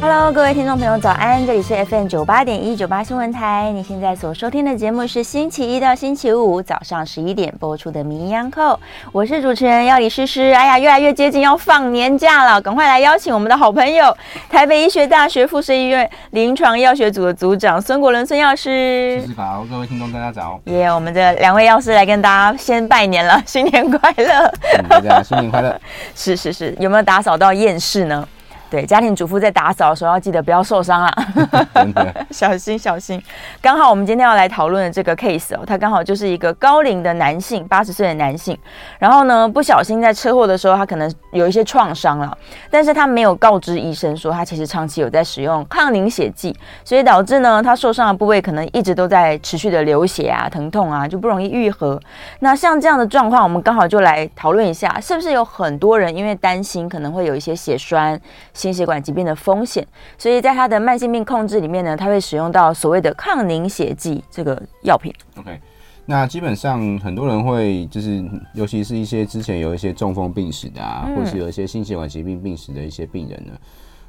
Hello，各位听众朋友，早安！这里是 FM 九八点一九八新闻台。你现在所收听的节目是星期一到星期五早上十一点播出的《名医央叩》，我是主持人药理诗诗。哎呀，越来越接近要放年假了，赶快来邀请我们的好朋友，台北医学大学附设医院临床药学组的组长孙国伦孙药师。诗诗好，各位听众大家早。耶，yeah, 我们的两位药师来跟大家先拜年了，新年快乐！大家新年快乐。是是是，有没有打扫到厌世呢？对，家庭主妇在打扫的时候要记得不要受伤啊，小心小心。刚好我们今天要来讨论的这个 case 哦，他刚好就是一个高龄的男性，八十岁的男性，然后呢不小心在车祸的时候，他可能有一些创伤了，但是他没有告知医生说他其实长期有在使用抗凝血剂，所以导致呢他受伤的部位可能一直都在持续的流血啊、疼痛啊，就不容易愈合。那像这样的状况，我们刚好就来讨论一下，是不是有很多人因为担心可能会有一些血栓。心血管疾病的风险，所以在他的慢性病控制里面呢，他会使用到所谓的抗凝血剂这个药品。OK，那基本上很多人会就是，尤其是一些之前有一些中风病史的啊，嗯、或是有一些心血管疾病病史的一些病人呢。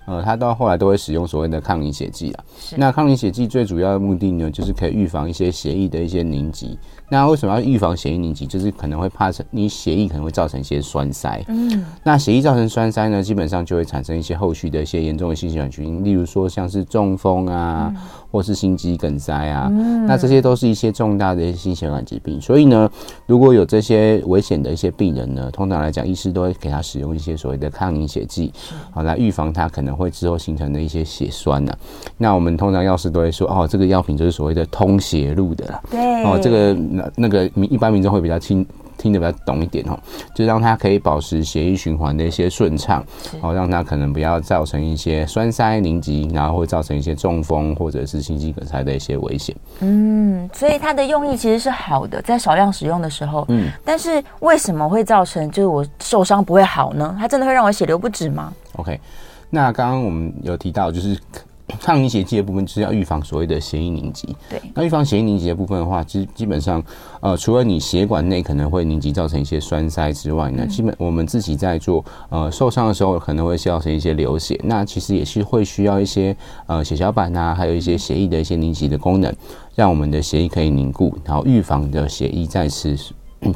呃，他到后来都会使用所谓的抗凝血剂啊。是那抗凝血剂最主要的目的呢，就是可以预防一些血液的一些凝集。那为什么要预防血液凝集？就是可能会怕成你血液可能会造成一些栓塞。嗯。那血液造成栓塞呢，基本上就会产生一些后续的一些严重的心血管疾病，例如说像是中风啊，嗯、或是心肌梗塞啊。嗯。那这些都是一些重大的一些心血管疾病。所以呢，如果有这些危险的一些病人呢，通常来讲，医师都会给他使用一些所谓的抗凝血剂，好来预防他可能。会之后形成的一些血栓呢、啊？那我们通常药师都会说，哦，这个药品就是所谓的通血路的啦。对，哦，这个那那个民一般民众会比较听听得比较懂一点哦，就让它可以保持血液循环的一些顺畅，是哦，让它可能不要造成一些栓塞凝集，然后会造成一些中风或者是心肌梗塞的一些危险。嗯，所以它的用意其实是好的，在少量使用的时候，嗯，但是为什么会造成就是我受伤不会好呢？它真的会让我血流不止吗？OK。那刚刚我们有提到，就是抗凝血剂的部分，就是要预防所谓的血液凝集。对，那预防血液凝集的部分的话，基基本上，呃，除了你血管内可能会凝集造成一些栓塞之外呢，基本我们自己在做呃受伤的时候，可能会造成一些流血。那其实也是会需要一些呃血小板啊，还有一些血液的一些凝集的功能，让我们的血液可以凝固，然后预防的血液再次。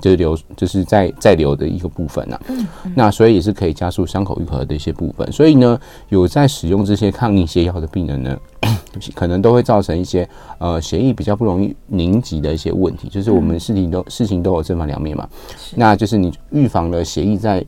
就是流，就是在在流的一个部分呐、啊。嗯嗯、那所以也是可以加速伤口愈合的一些部分。所以呢，有在使用这些抗凝血药的病人呢，可能都会造成一些呃血液比较不容易凝集的一些问题。就是我们事情都、嗯、事情都有正反两面嘛。那就是你预防了血液在。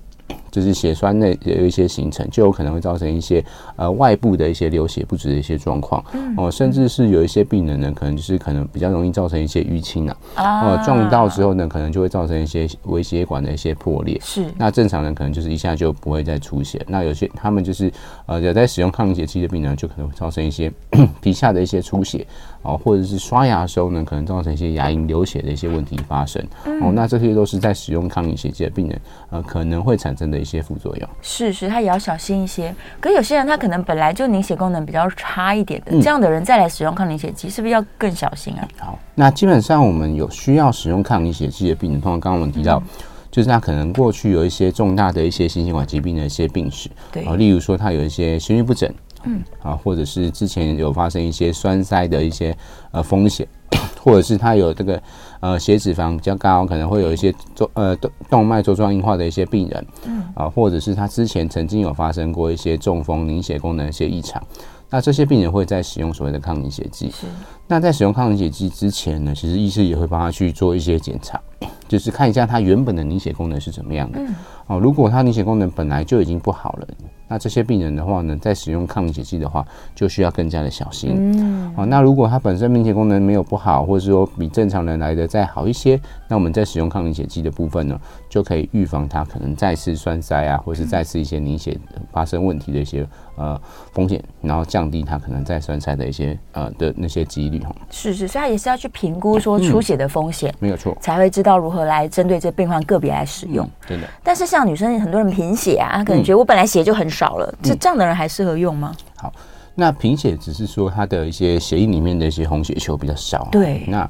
就是血栓内有一些形成，就有可能会造成一些呃外部的一些流血不止的一些状况哦，甚至是有一些病人呢，可能就是可能比较容易造成一些淤青啊，哦撞到之后呢，可能就会造成一些微血管的一些破裂。是，那正常人可能就是一下就不会再出血。那有些他们就是呃有在使用抗凝血剂的病人，就可能会造成一些 皮下的一些出血哦，或者是刷牙的时候呢，可能造成一些牙龈流血的一些问题发生哦。那这些都是在使用抗凝血剂的病人呃可能会产生的。一些副作用是是，他也要小心一些。可是有些人他可能本来就凝血功能比较差一点的，嗯、这样的人再来使用抗凝血剂，是不是要更小心啊？好，那基本上我们有需要使用抗凝血剂的病人，通常刚刚我们提到，嗯、就是他可能过去有一些重大的一些心血管疾病的一些病史，对啊，例如说他有一些心律不整，嗯啊，或者是之前有发生一些栓塞的一些呃风险。或者是他有这个呃血脂肪比较高，可能会有一些做呃动动脉粥状硬化的一些病人，嗯啊，或者是他之前曾经有发生过一些中风凝血功能一些异常，那这些病人会在使用所谓的抗凝血剂。是。那在使用抗凝血剂之前呢，其实医师也会帮他去做一些检查，就是看一下他原本的凝血功能是怎么样的。嗯。哦，如果他凝血功能本来就已经不好了。那这些病人的话呢，在使用抗凝血剂的话，就需要更加的小心。嗯，好，那如果他本身凝血功能没有不好，或者说比正常人来的再好一些，那我们在使用抗凝血剂的部分呢，就可以预防他可能再次栓塞啊，或是再次一些凝血发生问题的一些呃风险，然后降低他可能再栓塞的一些呃的那些几率哈。是是，所以他也是要去评估说出血的风险，嗯，没有错，才会知道如何来针对这病患个别来使用。真的。但是像女生很多人贫血啊，可能觉得我本来血就很少。了，这这样的人还适合用吗？好，那贫血只是说它的一些血液里面的一些红血球比较少。对，那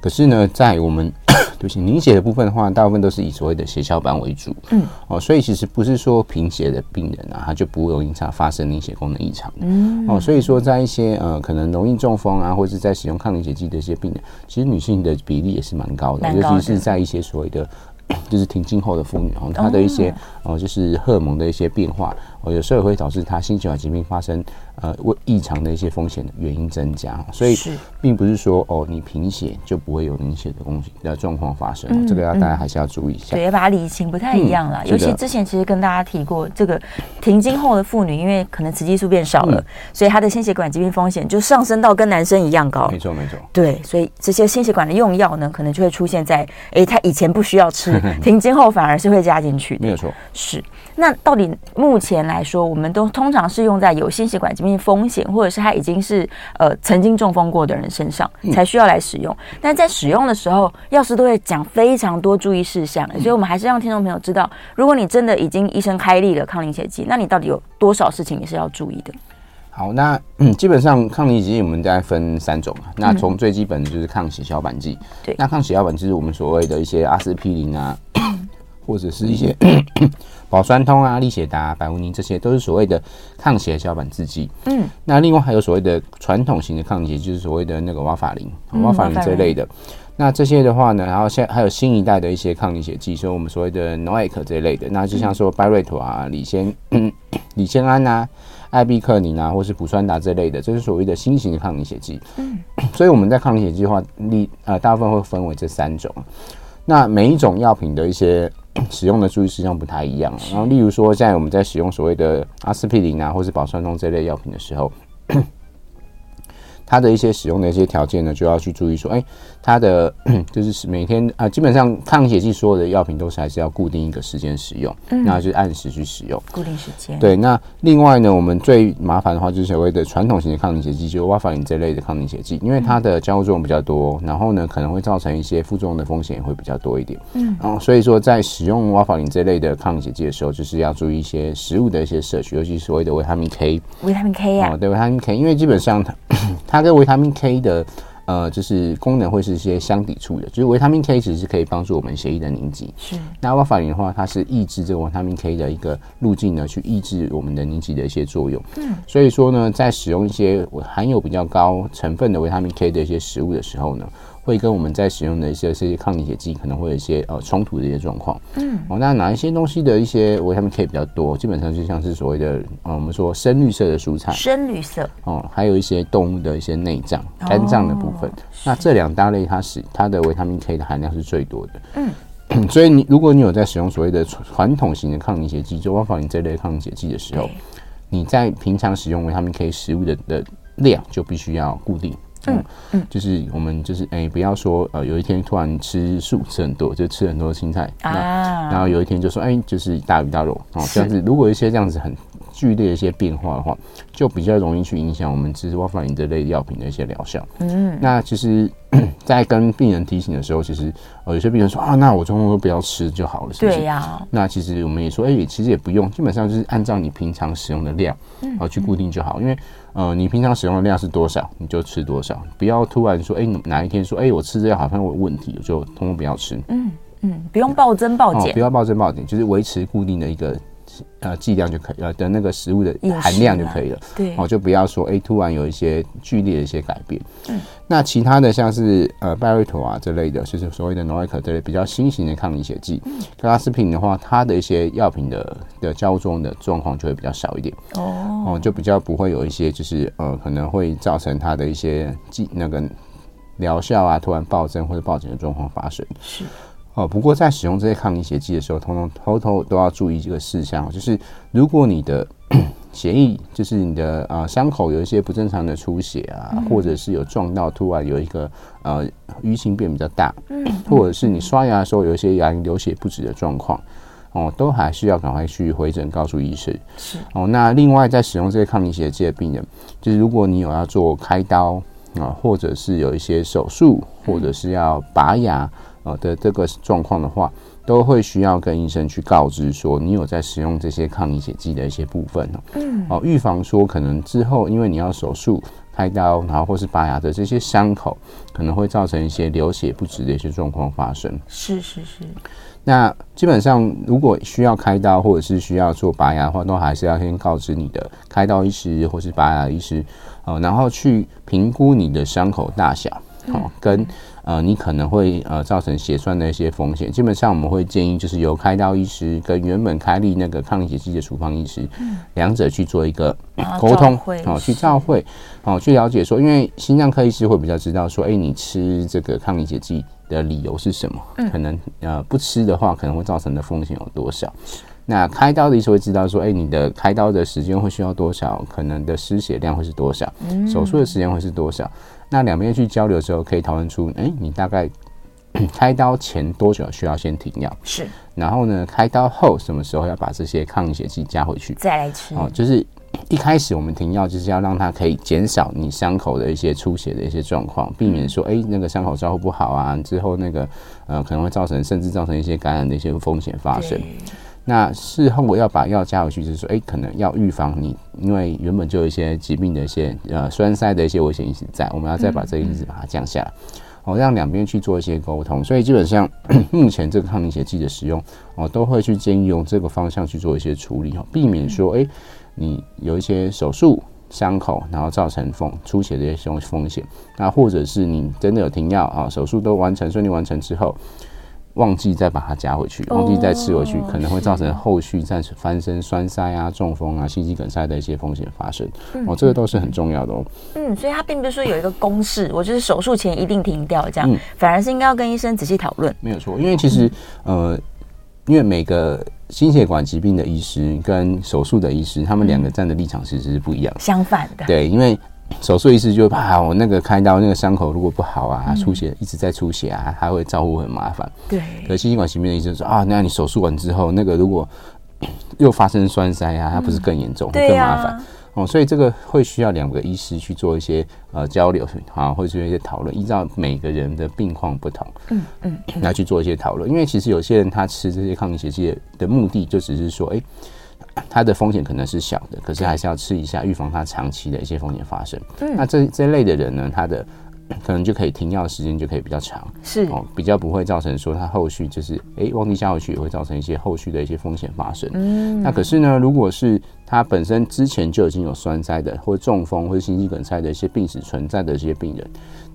可是呢，在我们 对不起凝血的部分的话，大部分都是以所谓的血小板为主。嗯，哦，所以其实不是说贫血的病人啊，他就不会容易发发生凝血功能异常。嗯，哦，所以说在一些呃可能容易中风啊，或者是在使用抗凝血剂的一些病人，其实女性的比例也是蛮高的，高的尤其是在一些所谓的。就是停经后的妇女，她的一些呃，就是荷尔蒙的一些变化，哦，有时候也会导致他心血管疾病发生。呃，为异常的一些风险的原因增加，所以并不是说哦，你贫血就不会有凝血的东西的状况发生，嗯，这个要大家还是要注意一下。对，要把它理清，不太一样啦。嗯，尤其之前其实跟大家提过，这个停经后的妇女，因为可能雌激素变少了，嗯，所以她的心血管疾病风险就上升到跟男生一样高。没错，没错。对，所以这些心血管的用药呢，可能就会出现在，哎，她以前不需要吃，停经后反而是会加进去的。没有错，是。那到底目前来说，我们都通常是用在有心血管疾病风险，或者是他已经是呃曾经中风过的人身上才需要来使用。但在使用的时候，药师都会讲非常多注意事项，所以我们还是让听众朋友知道，如果你真的已经医生开立了抗凝血剂，那你到底有多少事情你是要注意的？好，那嗯，基本上抗凝血剂我们大概分三种。那从最基本的就是抗血小板剂，对，那抗血小板就是我们所谓的一些阿司匹林啊。或者是一些 保酸通啊、利血达、百无宁，这些都是所谓的抗血小板制剂。嗯，那另外还有所谓的传统型的抗凝血，就是所谓的那个瓦法林、瓦法林这类的。那这些的话呢，然后现还有新一代的一些抗凝血剂，所以我们所谓的 NOAC 这一类的。那就像说拜瑞妥啊、李仙、李仙安啊、艾必克宁啊，或是普酸达这类的，这是所谓的新型的抗凝血剂。嗯，所以我们在抗凝血剂的话，立呃大部分会分为这三种。那每一种药品的一些使用的注意事项不太一样，然后例如说，在我们在使用所谓的阿司匹林啊，或是保酸通这类药品的时候。它的一些使用的一些条件呢，就要去注意说，哎、欸，它的 就是每天啊、呃，基本上抗凝血剂所有的药品都是还是要固定一个时间使用，嗯，那就是按时去使用，固定时间。对，那另外呢，我们最麻烦的话就是所谓的传统型的抗凝血剂，就瓦法林这类的抗凝血剂，因为它的交互作用比较多，然后呢可能会造成一些副作用的风险也会比较多一点，嗯，然后所以说在使用瓦法林这类的抗凝血剂的时候，就是要注意一些食物的一些摄取，尤其是所谓的维他命 K，维他命 K 啊，哦、对，维他命 K，因为基本上它 它。跟维他命 K 的呃，就是功能会是一些相抵触的。就是维他命 K 其实是可以帮助我们血液的凝集。是。那瓦法林的话，它是抑制这个维他命 K 的一个路径呢，去抑制我们的凝集的一些作用。嗯。所以说呢，在使用一些含有比较高成分的维他命 K 的一些食物的时候呢。会跟我们在使用的一些这些抗凝血剂可能会有一些呃冲突的一些状况。嗯，哦，那哪一些东西的一些维他命 K 比较多？基本上就像是所谓的呃我们说深绿色的蔬菜，深绿色哦，还有一些动物的一些内脏、肝脏的部分。哦、那这两大类它是它的维他命 K 的含量是最多的。嗯，所以你如果你有在使用所谓的传统型的抗凝血剂，就瓦法林这类抗凝血剂的时候，你在平常使用维他命 K 食物的的量就必须要固定。嗯嗯，就是我们就是哎、欸，不要说呃，有一天突然吃素吃很多，就吃很多青菜啊，然后有一天就说哎、欸，就是大鱼大肉哦，这样子。如果一些这样子很剧烈的一些变化的话，就比较容易去影响我们吃瓦法林这类药品的一些疗效。嗯，那其实，在跟病人提醒的时候，其实呃，有些病人说啊，那我中风都不要吃就好了，是不是？对呀、啊。那其实我们也说，哎、欸，其实也不用，基本上就是按照你平常使用的量，然后，去固定就好，因为。呃，你平常使用的量是多少，你就吃多少，不要突然说，哎、欸，哪一天说，哎、欸，我吃这个好像有问题，我就通通不要吃。嗯嗯，不用暴增暴减、哦，不要暴增暴减，就是维持固定的一个呃剂量就可以呃的那个食物的含量就可以了。对，哦，就不要说哎、欸，突然有一些剧烈的一些改变。嗯，那其他的像是呃拜瑞妥啊这类的，就是所谓的诺艾可这类比较新型的抗凝血剂，克拉斯品的话，它的一些药品的的交装的状况就会比较少一点。哦，哦，就比较不会有一些就是呃可能会造成它的一些剂那个疗效啊突然暴增或者暴减的状况发生。是。哦，不过在使用这些抗凝血剂的时候，通通偷偷都要注意这个事项，就是如果你的 血液，就是你的呃伤口有一些不正常的出血啊，嗯、或者是有撞到突然有一个呃淤青变比较大，嗯，或者是你刷牙的时候有一些牙龈流血不止的状况，哦，都还是要赶快去回诊告诉医生。是哦，那另外在使用这些抗凝血剂的病人，就是如果你有要做开刀啊，或者是有一些手术，或者是要拔牙。呃的这个状况的话，都会需要跟医生去告知说，你有在使用这些抗凝血剂的一些部分哦。嗯。哦，预防说可能之后因为你要手术、开刀，然后或是拔牙的这些伤口，可能会造成一些流血不止的一些状况发生。是是是。那基本上，如果需要开刀或者是需要做拔牙的话，都还是要先告知你的开刀医师或是拔牙医师，哦，然后去评估你的伤口大小，哦，跟。呃，你可能会呃造成血栓的一些风险。基本上我们会建议，就是由开刀医师跟原本开立那个抗凝血剂的处方医师，嗯、两者去做一个沟通，哦，去照会，哦，去了解说，因为心脏科医师会。比较知道说，哎，你吃这个抗凝血剂的理由是什么？嗯、可能呃不吃的话，可能会。造成的风险有多少？那开刀的医师会。知道说，哎，你的开刀的时间会。需要多少？可能的失血量会。是多少？嗯、手术的时间会。是多少？那两边去交流的时候，可以讨论出，哎、欸，你大概 开刀前多久需要先停药？是。然后呢，开刀后什么时候要把这些抗凝血剂加回去？再来吃。哦，就是 一开始我们停药，就是要让它可以减少你伤口的一些出血的一些状况，避免说，哎、欸，那个伤口照顾不好啊，之后那个呃可能会造成甚至造成一些感染的一些风险发生。那事后我要把药加回去，就是说，哎、可能要预防你，因为原本就有一些疾病的一些呃栓塞的一些危险因子在，我们要再把这个因子把它降下来，哦，让两边去做一些沟通。所以基本上 目前这个抗凝血剂的使用，哦，都会去建议用这个方向去做一些处理，哦，避免说，哎、你有一些手术伤口，然后造成风出血的一些风风险，那或者是你真的有停药啊，手术都完成顺利完成之后。忘记再把它加回去，忘记再吃回去，可能会造成后续再翻身栓塞啊、中风啊、心肌梗塞的一些风险发生。哦，这个都是很重要的哦。嗯，所以它并不是说有一个公式，我就是手术前一定停掉这样，反而是应该要跟医生仔细讨论。没有错，因为其实呃，因为每个心血管疾病的医师跟手术的医师，他们两个站的立场其实是不一样，相反的。对，因为。手术医师就怕我那个开刀那个伤口如果不好啊，出血一直在出血啊，他会照顾很麻烦。对。可心血管疾病的医生说啊，那你手术完之后，那个如果又发生栓塞啊，它不是更严重，会更麻烦哦。所以这个会需要两个医师去做一些呃交流啊，或者做一些讨论，依照每个人的病况不同，嗯嗯，来去做一些讨论。因为其实有些人他吃这些抗凝血剂的目的就只是说，哎。它的风险可能是小的，可是还是要吃一下，预防它长期的一些风险发生。嗯，那这这类的人呢，他的 可能就可以停药时间就可以比较长，是哦，比较不会造成说他后续就是哎忘记下回去也会造成一些后续的一些风险发生。嗯，那可是呢，如果是他本身之前就已经有栓塞的，或中风或者心肌梗塞的一些病史存在的这些病人，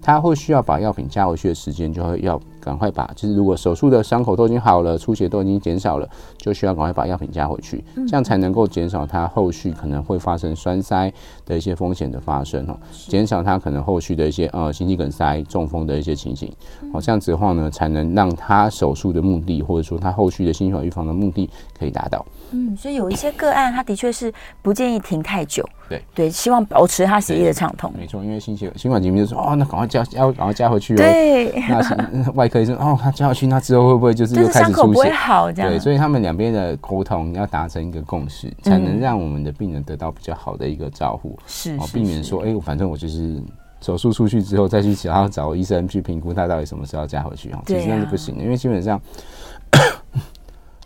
他会需要把药品加回去的时间就会要。赶快把，就是如果手术的伤口都已经好了，出血都已经减少了，就需要赶快把药品加回去，这样才能够减少他后续可能会发生栓塞的一些风险的发生哦，减少他可能后续的一些呃心肌梗塞、中风的一些情形。哦，这样子的话呢，才能让他手术的目的，或者说他后续的心血管预防的目的可以达到。嗯，所以有一些个案，他的确是不建议停太久。对对，希望保持他血液的畅通。没错，因为心血心管疾病就说哦，那赶快加，要赶快加回去哦。对，那外科医生哦，他加回去，那之后会不会就是又开始出血？好这样。对，所以他们两边的沟通要达成一个共识，才能让我们的病人得到比较好的一个照顾。是，哦，避免说，哎，反正我就是手术出去之后再去想要找医生去评估他到底什么时候要加回去哦。其实那是不行的，因为基本上。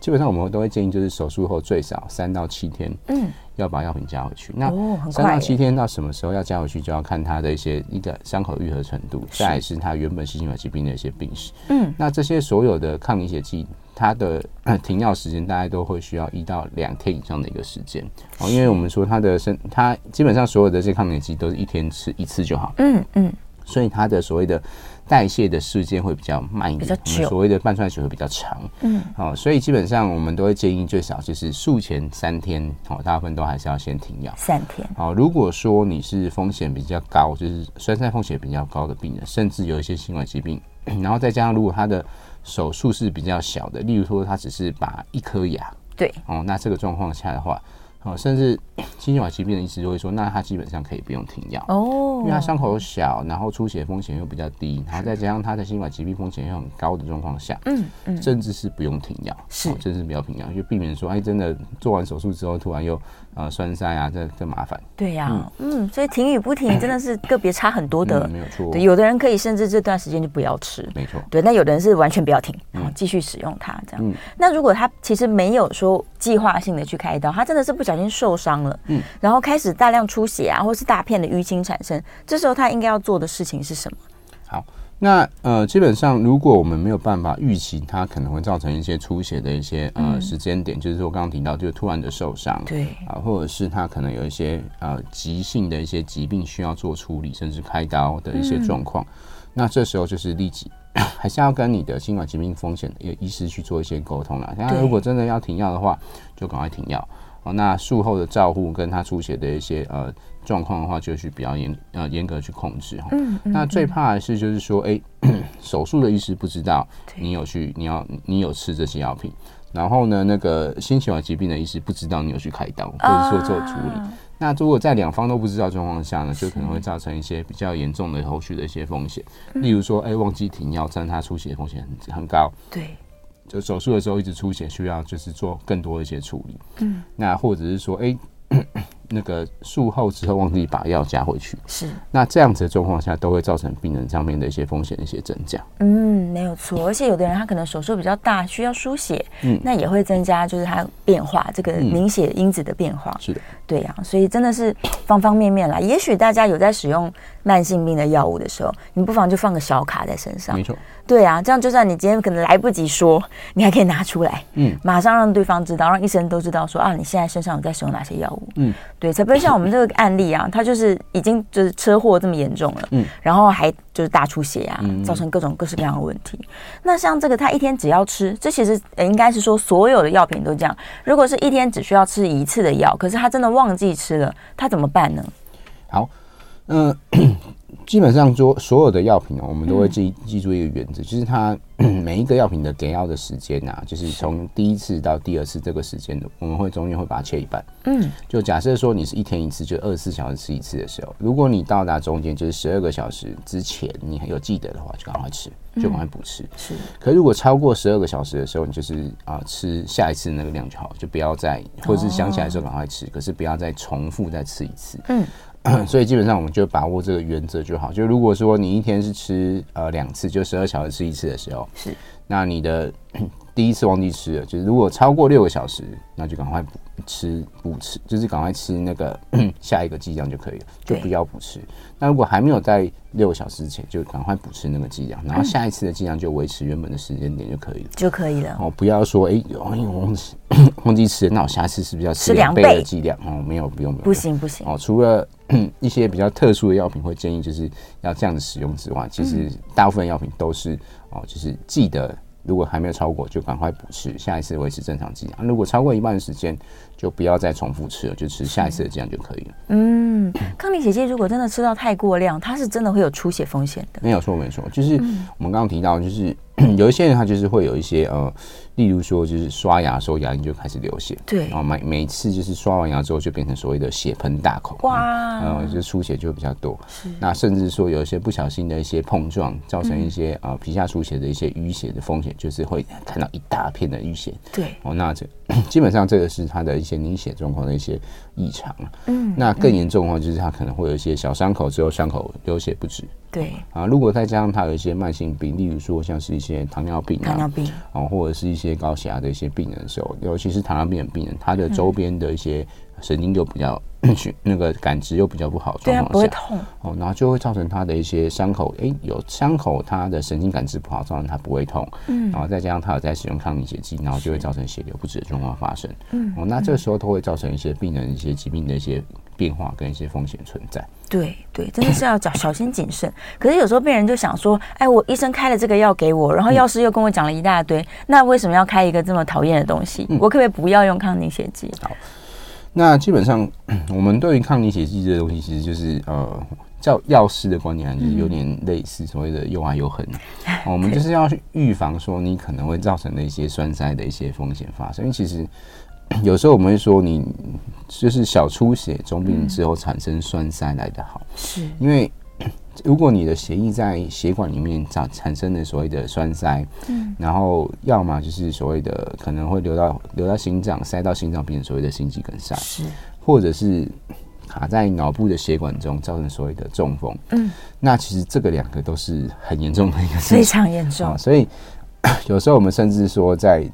基本上我们都会建议，就是手术后最少三到七天，嗯，要把药品加回去。那三到七天到什么时候要加回去，就要看他的一些一个伤口愈合程度，再来是他原本心血管疾病的一些病史。嗯，那这些所有的抗凝血剂，它的 停药时间大概都会需要一到两天以上的一个时间哦，因为我们说它的身，它基本上所有的这些抗凝血剂都是一天吃一次就好。嗯嗯，所以它的所谓的。代谢的时间会比较慢一点，我们所谓的半衰期会比较长。嗯，好，所以基本上我们都会建议最少就是术前三天，好，大部分都还是要先停药。三天。好，如果说你是风险比较高，就是栓塞风险比较高的病人，甚至有一些心血疾病，然后再加上如果他的手术是比较小的，例如说他只是拔一颗牙，对，哦，那这个状况下的话。哦，甚至心血管疾病的医师就会说，那他基本上可以不用停药哦，因为他伤口小，然后出血风险又比较低，然后再加上他的心血管疾病风险又很高的状况下，嗯嗯，甚至是不用停药，是，甚至不要停药，就避免说，哎，真的做完手术之后突然又。呃，栓塞啊，这这麻烦。对呀、啊，嗯，嗯，所以停与不停 真的是个别差很多的，嗯、没有错。对，有的人可以甚至这段时间就不要吃，没错。对，那有的人是完全不要停，然后继续使用它这样。嗯、那如果他其实没有说计划性的去开刀，他真的是不小心受伤了，嗯，然后开始大量出血啊，或是大片的淤青产生，这时候他应该要做的事情是什么？好。那呃，基本上如果我们没有办法预期它可能会造成一些出血的一些呃时间点，嗯、就是说刚刚提到就是突然的受伤，对啊，或者是他可能有一些呃急性的一些疾病需要做处理，甚至开刀的一些状况，嗯、那这时候就是立即 还是要跟你的心血管疾病风险的医师去做一些沟通了。那如果真的要停药的话，就赶快停药。哦，那术后的照护跟他出血的一些呃。状况的话，就去比较严呃严格去控制哈。嗯，嗯，那最怕的是就是说，哎、欸，手术的医师不知道你有去，你要你有吃这些药品，然后呢，那个心血管疾病的医师不知道你有去开刀，或者说做处理。啊、那如果在两方都不知道状况下呢，就可能会造成一些比较严重的后续的一些风险。例如说，哎、欸，忘记停药，让他出血风险很很高。对，就手术的时候一直出血，需要就是做更多一些处理。嗯，那或者是说，哎、欸。那个术后之后忘记把药加回去，是那这样子的状况下，都会造成病人上面的一些风险的一些增加。嗯，没有错。而且有的人他可能手术比较大，需要输血，嗯，那也会增加就是他变化这个凝血因子的变化。嗯、是的，对呀、啊。所以真的是方方面面啦。也许大家有在使用慢性病的药物的时候，你不妨就放个小卡在身上。没错。对啊，这样就算你今天可能来不及说，你还可以拿出来，嗯，马上让对方知道，让医生都知道说啊，你现在身上有在使用哪些药物，嗯。对，才不会像我们这个案例啊，他就是已经就是车祸这么严重了，嗯，然后还就是大出血啊，嗯、造成各种各式各样的问题。那像这个，他一天只要吃，这其实应该是说所有的药品都这样。如果是一天只需要吃一次的药，可是他真的忘忘记吃了，他怎么办呢？好，嗯、基本上说，所有的药品我们都会记记住一个原则，就是它 每一个药品的给药的时间呐，就是从第一次到第二次这个时间的，我们会中间会把它切一半。嗯，就假设说你是一天一次，就二十四小时吃一次的时候，如果你到达中间就是十二个小时之前，你还有记得的话，就赶快吃，就赶快补吃。是。可如果超过十二个小时的时候，你就是啊吃下一次那个量就好，就不要再，或者是想起来的时候赶快吃，可是不要再重复再吃一次。嗯。所以基本上我们就把握这个原则就好。就如果说你一天是吃呃两次，就十二小时吃一次的时候，是那你的。第一次忘记吃了，就是如果超过六个小时，那就赶快补吃补吃，就是赶快吃那个 下一个剂量就可以了，就不要补吃。那如果还没有在六个小时之前，就赶快补吃那个剂量，然后下一次的剂量就维持原本的时间点就可以了，就可以了。哦，不要说哎，我、欸、忘记忘记吃，那我下次是不是要吃两倍的剂量？哦，没有，不用，不行不行。哦，除了 一些比较特殊的药品会建议就是要这样子使用之外，其实大部分药品都是哦，就是记得。如果还没有超过，就赶快补吃，下一次维持正常剂量。如果超过一半的时间，就不要再重复吃了，就吃下一次的这样就可以了。嗯，抗凝血剂如果真的吃到太过量，它是真的会有出血风险的。没有错，没错，就是我们刚刚提到，就是。有一些人他就是会有一些呃，例如说就是刷牙的时候牙龈就开始流血，对，然后每每次就是刷完牙之后就变成所谓的血盆大口，哇，然后就出血就会比较多。是，那甚至说有一些不小心的一些碰撞，造成一些呃皮下出血的一些淤血的风险，就是会看到一大片的淤血。对，哦，那这基本上这个是他的一些凝血状况的一些异常。嗯，那更严重的话，就是他可能会有一些小伤口之后伤口流血不止。对啊，如果再加上他有一些慢性病，例如说像是一些糖尿病、啊、糖尿病啊，或者是一些高血压的一些病人的时候，尤其是糖尿病的病人，他的周边的一些神经就比较。那个感知又比较不好，状况下不会痛哦，然后就会造成他的一些伤口，哎，有伤口，他的神经感知不好，造成他不会痛，嗯，然后再加上他有在使用抗凝血剂，然后就会造成血流不止的状况发生，嗯，哦，那这个时候都会造成一些病人一些疾病的一些变化跟一些风险存在。对对，真的是要小小心谨慎。可是有时候病人就想说，哎，我医生开了这个药给我，然后药师又跟我讲了一大堆，那为什么要开一个这么讨厌的东西？我可不可以不要用抗凝血剂？好。那基本上，我们对于抗凝血剂这个东西，其实就是呃，叫药师的观点，就是有点类似所谓的又爱又恨。我们就是要去预防说你可能会造成的一些栓塞的一些风险发生。因为其实 有时候我们会说，你就是小出血总比你之后产生栓塞来的好，是因为。如果你的血液在血管里面产产生的所谓的栓塞，嗯，然后要么就是所谓的可能会流到流到心脏，塞到心脏变成所谓的心肌梗塞，是，或者是卡在脑部的血管中，造成所谓的中风，嗯，那其实这个两个都是很严重的一个事情，非常严重，所以 有时候我们甚至说在。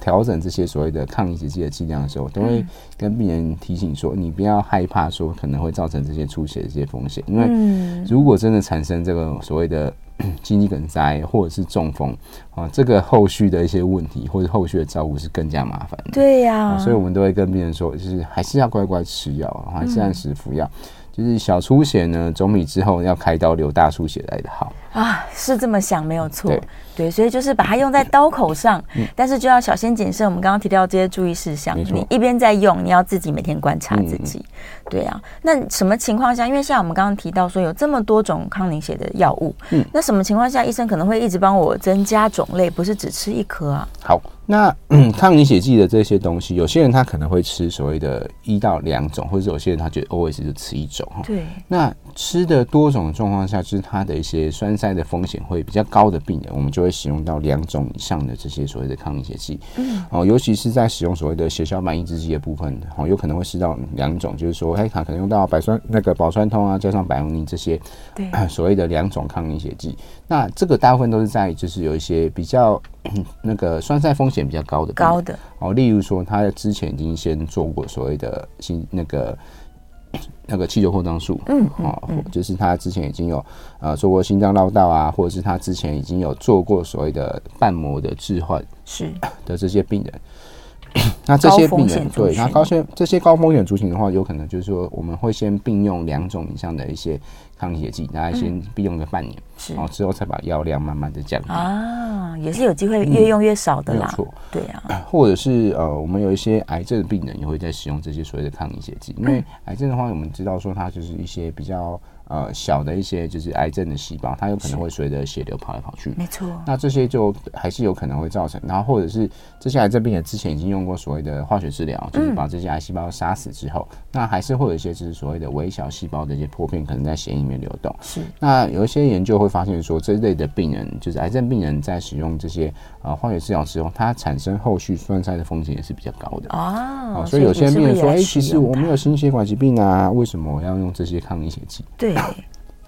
调整这些所谓的抗凝血剂的剂量的时候，都会跟病人提醒说：“你不要害怕，说可能会造成这些出血的这些风险，因为如果真的产生这个所谓的 心肌梗塞或者是中风啊，这个后续的一些问题或者后续的照顾是更加麻烦的。对呀、啊，所以我们都会跟病人说，就是还是要乖乖吃药，还是按时服药。就是小出血呢，总比之后要开刀流大出血来的好啊，是这么想没有错。对，所以就是把它用在刀口上，嗯、但是就要小心谨慎。我们刚刚提到这些注意事项，你一边在用，你要自己每天观察自己。嗯、对啊，那什么情况下？因为像我们刚刚提到说有这么多种抗凝血的药物，嗯，那什么情况下医生可能会一直帮我增加种类，不是只吃一颗啊？好，那、嗯、抗凝血剂的这些东西，有些人他可能会吃所谓的一到两种，或者有些人他觉得 always 就吃一种哈。对，那吃的多种状况下，就是他的一些栓塞的风险会比较高的病人，我们就会。会使用到两种以上的这些所谓的抗凝血剂，嗯，哦，尤其是在使用所谓的血小板抑制剂的部分，哦，有可能会试到两种，就是说，哎，它可能用到百酸那个保酸通啊，加上百用宁这些，对，所谓的两种抗凝血剂。那这个大部分都是在就是有一些比较 那个栓塞风险比较高的高的，哦，例如说他之前已经先做过所谓的心那个。那个气球扩张术，嗯，啊，就是他之前已经有呃做过心脏绕道啊，或者是他之前已经有做过所谓的瓣膜的置换，是。的这些病人。那这些病人对，那高些这些高风险族群的话，有可能就是说我们会先并用两种以上的一些抗凝血剂，大家先必用个半年，是，然后之后才把药量慢慢的降低。啊，也是有机会越用越少的啦，没错，对啊，或者是呃，我们有一些癌症的病人也会在使用这些所谓的抗凝血剂，因为癌症的话，我们知道说它就是一些比较。呃，小的一些就是癌症的细胞，它有可能会随着血流跑来跑去，没错。那这些就还是有可能会造成，然后或者是这些癌症病人之前已经用过所谓的化学治疗，就是把这些癌细胞杀死之后，嗯、那还是会有一些就是所谓的微小细胞的一些破片可能在血液里面流动。是。那有一些研究会发现说，这一类的病人，就是癌症病人在使用这些呃化学治疗之后，它产生后续栓塞的风险也是比较高的啊。所以有些病人说，哎、欸，其实我没有心血管疾病啊，为什么我要用这些抗凝血剂？对。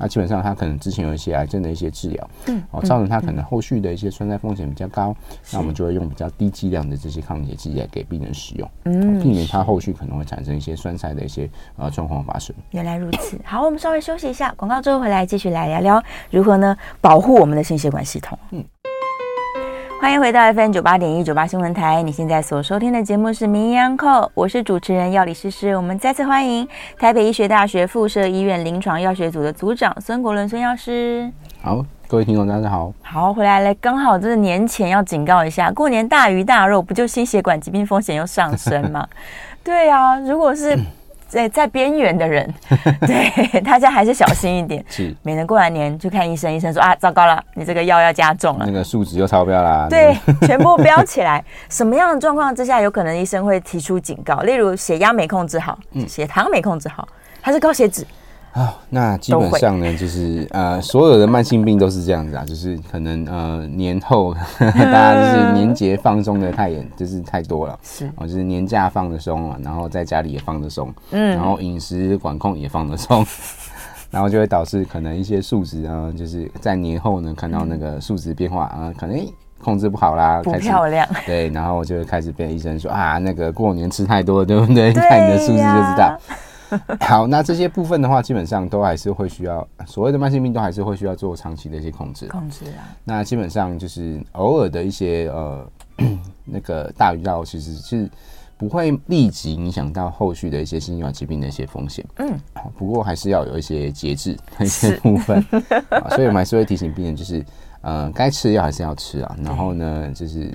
那基本上他可能之前有一些癌症的一些治疗，嗯，哦，造成他可能后续的一些栓塞风险比较高，那我们就会用比较低剂量的这些抗凝血剂来给病人使用，嗯，避免他后续可能会产生一些栓塞的一些呃状况发生。原来如此，好，我们稍微休息一下，广告之后回来继续来聊聊如何呢保护我们的心血管系统，嗯。欢迎回到 FM 九八点一九八新闻台，你现在所收听的节目是《名医安扣》，我是主持人药理诗诗。我们再次欢迎台北医学大学附设医院临床药学组的组长孙国伦孙药师。好，各位听众大家好。好，回来了，刚好就是年前要警告一下，过年大鱼大肉，不就心血管疾病风险又上升吗？对啊，如果是。在在边缘的人，对大家还是小心一点，是每年过完年去看医生，医生说啊，糟糕了，你这个药要加重了，那个数值又超标啦，对，全部 标起来。什么样的状况之下，有可能医生会提出警告？例如血压没控制好，嗯，血糖没控制好，还是高血脂，啊，那基本上呢，就是呃，所有的慢性病都是这样子啊，就是可能呃年后 大家就是年节放松的太严，就是太多了，是。哦，就是年假放的松了，然后在家里也放的松，嗯，然后饮食管控也放的松，然后就会导致可能一些数值啊，就是在年后呢看到那个数值变化啊，可能控制不好啦，不漂亮，对，然后就会开始被医生说啊，那个过年吃太多，对不对？看你的数字就知道。好，那这些部分的话，基本上都还是会需要所谓的慢性病，都还是会需要做长期的一些控制。控制啊。那基本上就是偶尔的一些呃 那个大鱼道，其实是不会立即影响到后续的一些心血管疾病的一些风险。嗯。不过还是要有一些节制的一些部分。所以我们还是会提醒病人，就是呃该吃的药还是要吃啊。然后呢，就是。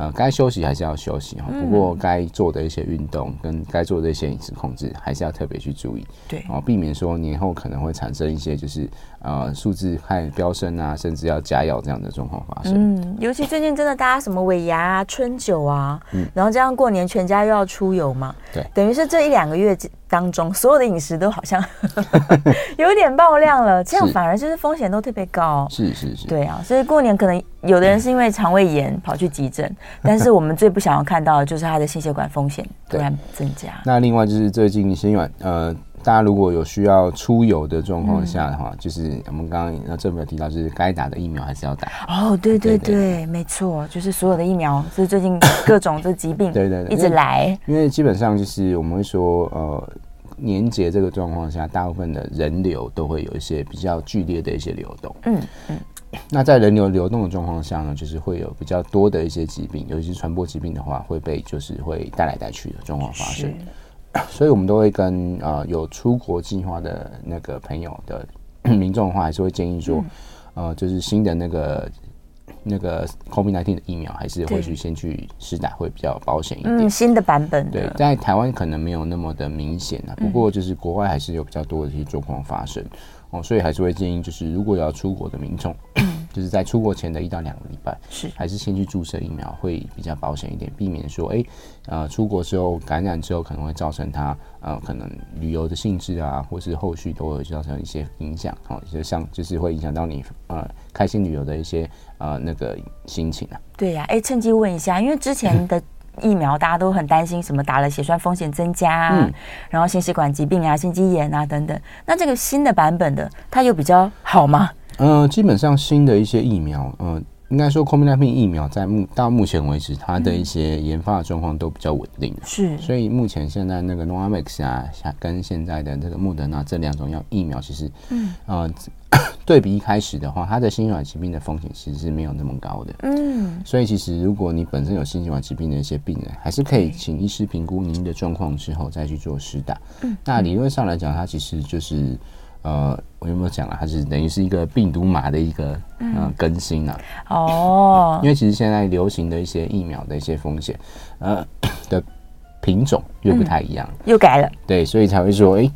呃，该休息还是要休息哈，不过该做的一些运动跟该做的一些饮食控制，还是要特别去注意，对，哦，避免说年后可能会产生一些就是呃数字太飙升啊，甚至要加药这样的状况发生。嗯，尤其最近真的大家什么尾牙啊、春酒啊，嗯，然后这样过年全家又要出游嘛，对，等于是这一两个月。当中所有的饮食都好像 有点爆量了，这样反而就是风险都特别高。是是是，对啊，所以过年可能有的人是因为肠胃炎跑去急诊，但是我们最不想要看到的就是他的心血管风险突然增加。那另外就是最近心血管呃。大家如果有需要出游的状况下的话，嗯、就是我们刚刚那这边有提到，就是该打的疫苗还是要打。哦，对对对，对对对没错，就是所有的疫苗，就是最近各种这疾病，对对对，一直来因。因为基本上就是我们会说，呃，年节这个状况下，大部分的人流都会有一些比较剧烈的一些流动。嗯嗯。那在人流流动的状况下呢，就是会有比较多的一些疾病，尤其是传播疾病的话，会被就是会带来带去的状况发生。所以，我们都会跟呃有出国计划的那个朋友的民众的话，还是会建议说，呃，就是新的那个那个 COVID-19 的疫苗，还是会去先去试打，会比较保险一点。嗯，新的版本。对，在台湾可能没有那么的明显啊，不过就是国外还是有比较多的一些状况发生哦，所以还是会建议，就是如果要出国的民众。就是在出国前的一到两个礼拜，是还是先去注射疫苗会比较保险一点，避免说，哎、欸，呃，出国之后感染之后可能会造成他呃可能旅游的性质啊，或是后续都会造成一些影响，哦，就像就是会影响到你呃开心旅游的一些呃那个心情啊。对呀、啊，哎、欸，趁机问一下，因为之前的 疫苗大家都很担心什么打了血栓风险增加啊，嗯、然后心血管疾病啊、心肌炎啊等等，那这个新的版本的它有比较好吗？呃，基本上新的一些疫苗，呃，应该说 COVID-19 疫苗在目到目前为止，它的一些研发的状况都比较稳定。是，所以目前现在那个 Novavax 啊，跟现在的这个莫德纳这两种药疫苗，其实，嗯，呃，对比一开始的话，它的心血管疾病的风险其实是没有那么高的。嗯，所以其实如果你本身有心血管疾病的一些病人，还是可以请医师评估您的状况之后再去做施打。嗯，那理论上来讲，它其实就是。呃，我有没有讲啊？它是等于是一个病毒码的一个呃更新啊。哦，因为其实现在流行的一些疫苗的一些风险，呃 的品种又不太一样，又改了。对，所以才会说，哎，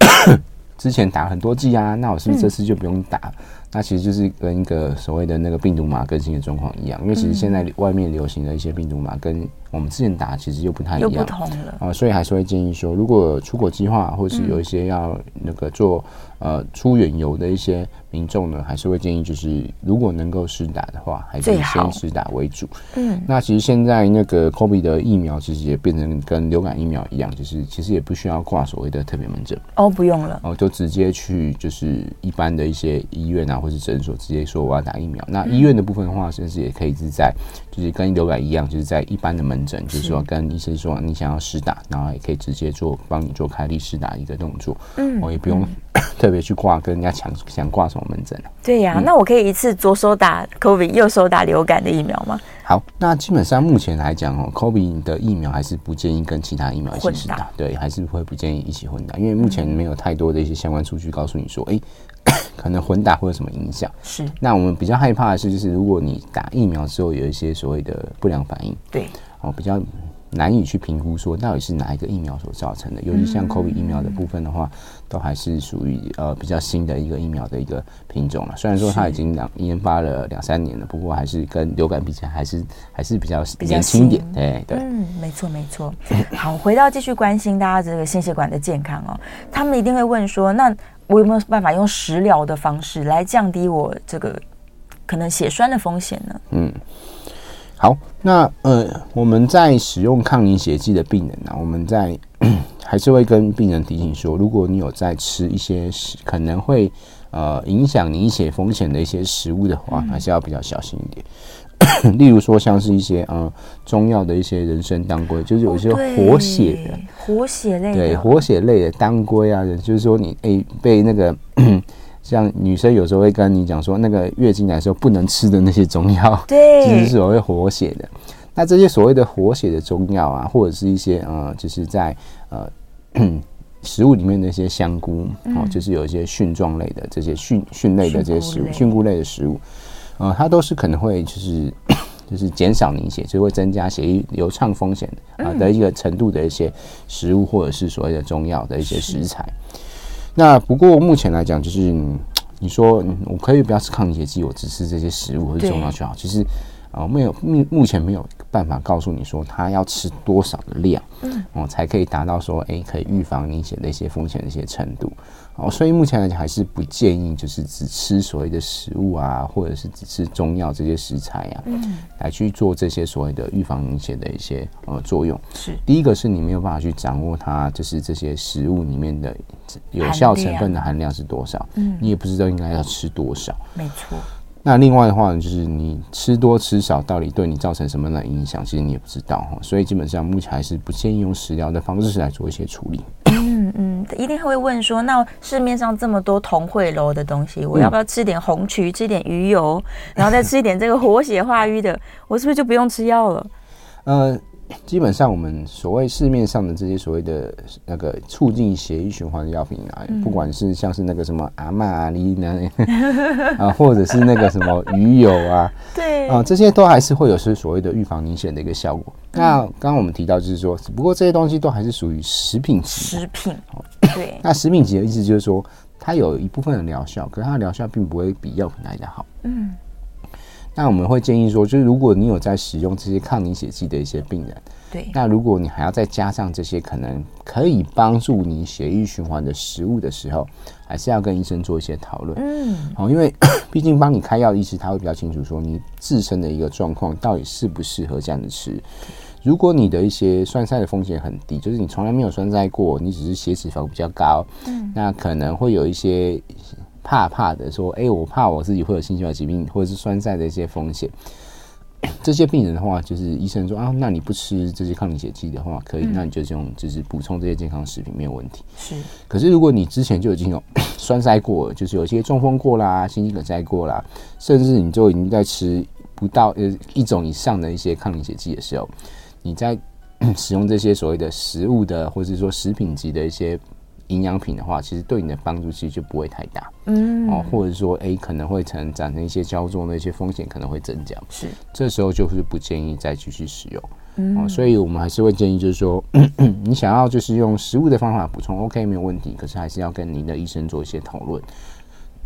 之前打很多剂啊，那我是不是这次就不用打？那其实就是跟一个所谓的那个病毒码更新的状况一样，因为其实现在外面流行的一些病毒码跟我们之前打其实又不太一样，不同了。啊，所以还是会建议说，如果出国计划或是有一些要那个做呃出远游的一些民众呢，还是会建议就是如果能够施打的话，还是先施打为主。嗯，那其实现在那个 COVID 的疫苗其实也变成跟流感疫苗一样，就是其实也不需要挂所谓的特别门诊。哦，不用了。哦，就直接去就是一般的一些医院啊或是诊所直接说我要打疫苗。那医院的部分的话，甚至也可以是在就是跟流感一样，就是在一般的门诊。就是说，跟医生说你想要施打，然后也可以直接做帮你做开立施打一个动作，嗯，我也不用 特别去挂，跟人家抢想挂什么门诊。对呀，那我可以一次左手打 COVID，右手打流感的疫苗吗？好，那基本上目前来讲哦，COVID 的疫苗还是不建议跟其他疫苗一起施打，对，还是会不建议一起混打，因为目前没有太多的一些相关数据告诉你说，哎。可能混打会有什么影响？是。那我们比较害怕的是，就是如果你打疫苗之后有一些所谓的不良反应，对，哦，比较难以去评估说到底是哪一个疫苗所造成的。尤其像 COVID 疫苗的部分的话，都还是属于呃比较新的一个疫苗的一个品种了。虽然说它已经两研发了两三年了，不过还是跟流感比起来，还是还是比较年轻一点。对对，嗯，没错没错。好，回到继续关心大家这个心血管的健康哦，他们一定会问说，那我有没有办法用食疗的方式来降低我这个可能血栓的风险呢？嗯。好，那呃，我们在使用抗凝血剂的病人呢、啊，我们在 还是会跟病人提醒说，如果你有在吃一些食可能会呃影响凝血风险的一些食物的话，还是要比较小心一点。嗯、例如说，像是一些呃中药的一些人参当归，就是有一些活血的、活血类的，对活血类的当归啊，就是说你诶、欸、被那个。像女生有时候会跟你讲说，那个月经来的时候不能吃的那些中药，对，就是所谓活血的。那这些所谓的活血的中药啊，或者是一些呃，就是在呃 食物里面的一些香菇，哦，就是有一些蕈状类的这些蕈蕈类的这些食物，蕈菇类的食物，呃，它都是可能会就是 就是减少凝血，就会增加血液流畅风险的啊的一个程度的一些食物，或者是所谓的中药的一些食材。那不过目前来讲，就是你说我可以不要吃抗凝血剂，我只吃这些食物或者中药就好。其实啊，没有目目前没有办法告诉你说他要吃多少的量，嗯，哦，才可以达到说哎可以预防凝血的一些风险的一些程度。哦，所以目前来讲还是不建议，就是只吃所谓的食物啊，或者是只吃中药这些食材啊，嗯，来去做这些所谓的预防凝血的一些呃作用。是，第一个是你没有办法去掌握它，就是这些食物里面的有效成分的含量是多少，嗯，你也不知道应该要吃多少。没错。那另外的话呢，就是你吃多吃少，到底对你造成什么样的影响，其实你也不知道哈。所以基本上目前还是不建议用食疗的方式来做一些处理。一定会问说，那市面上这么多同汇楼的东西，我要不要吃点红曲，吃点鱼油，然后再吃一点这个活血化瘀的，我是不是就不用吃药了？呃。基本上，我们所谓市面上的这些所谓的那个促进血液循环的药品啊，不管是像是那个什么阿玛阿丽呢，啊，或者是那个什么鱼油啊，对啊，这些都还是会有是所谓的预防凝血的一个效果。那刚刚我们提到就是说，只不过这些东西都还是属于食品级。食品，对。那食品级的意思就是说，它有一部分的疗效，可是它的疗效并不会比药品来的好。嗯。那我们会建议说，就是如果你有在使用这些抗凝血剂的一些病人，对，那如果你还要再加上这些可能可以帮助你血液循环的食物的时候，还是要跟医生做一些讨论。嗯，好，因为 毕竟帮你开药的医师他会比较清楚说你自身的一个状况到底适不适合这样子吃。如果你的一些栓塞的风险很低，就是你从来没有栓塞过，你只是血脂肪比较高，嗯，那可能会有一些。怕怕的说，哎、欸，我怕我自己会有心血管疾病或者是栓塞的一些风险。这些病人的话，就是医生说啊，那你不吃这些抗凝血剂的话，可以，那你就用就是补充这些健康食品没有问题。是。可是如果你之前就已经有 栓塞过，就是有些中风过啦、心肌梗塞过啦，甚至你就已经在吃不到呃一种以上的一些抗凝血剂的时候，你在 使用这些所谓的食物的或者是说食品级的一些。营养品的话，其实对你的帮助其实就不会太大，嗯，哦，或者说，哎，可能会成长成一些焦作的一些风险可能会增加，是，这时候就是不建议再继续使用，嗯，哦，所以我们还是会建议，就是说，你想要就是用食物的方法补充，OK，没有问题，可是还是要跟您的医生做一些讨论。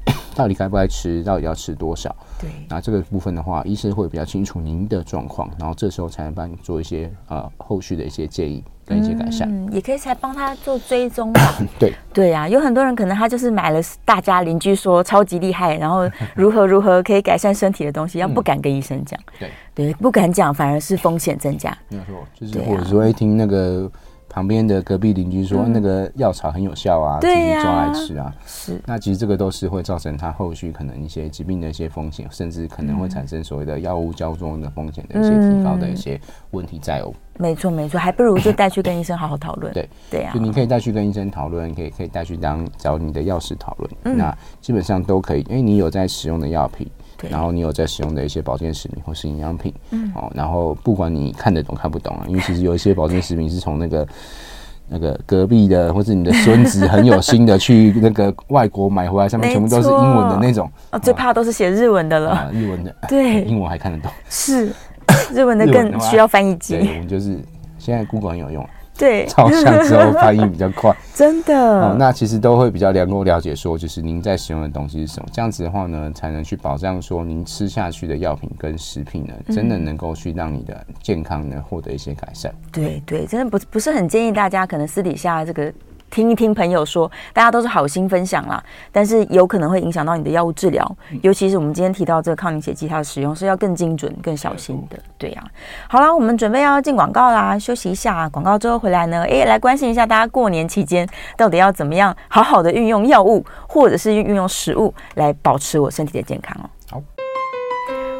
到底该不该吃？到底要吃多少？对，那这个部分的话，医生会比较清楚您的状况，然后这时候才能帮你做一些呃后续的一些建议跟一些改善。嗯，也可以才帮他做追踪吧。对对呀，啊，有很多人可能他就是买了大家邻居说超级厉害，然后如何如何可以改善身体的东西，要不敢跟医生讲。对对，不敢讲反而是风险增加。没有错，就是或者说会听那个。旁边的隔壁邻居说那个药草很有效啊，自己抓来吃啊。是，那其实这个都是会造成他后续可能一些疾病的一些风险，甚至可能会产生所谓的药物交中的风险的一些提高的一些问题在哦。没错没错，还不如就带去跟医生好好讨论。对对啊，就你可以带去跟医生讨论，可以可以带去当找你的药师讨论，那基本上都可以，因为你有在使用的药品。然后你有在使用的一些保健食品或是营养品，嗯，哦，然后不管你看得懂看不懂啊，因为其实有一些保健食品是从那个 那个隔壁的或者你的孙子很有心的去那个外国买回来，上面全部都是英文的那种，哦，最怕都是写日文的了，啊，日文的，对，英文还看得懂，是。日文的更需要翻译机，对，我们就是。现在 Google 很有用。对，照相之后翻译比较快，真的。哦，那其实都会比较能够了解说，就是您在使用的东西是什么。这样子的话呢，才能去保障说您吃下去的药品跟食品呢，真的能够去让你的健康呢获得一些改善。对对，真的不不是很建议大家可能私底下这个。听一听朋友说，大家都是好心分享啦，但是有可能会影响到你的药物治疗，尤其是我们今天提到这个抗凝血剂，它的使用是要更精准、更小心的。对呀、啊，好啦，我们准备要进广告啦，休息一下，广告之后回来呢，哎，来关心一下大家过年期间到底要怎么样好好的运用药物，或者是运用食物来保持我身体的健康哦。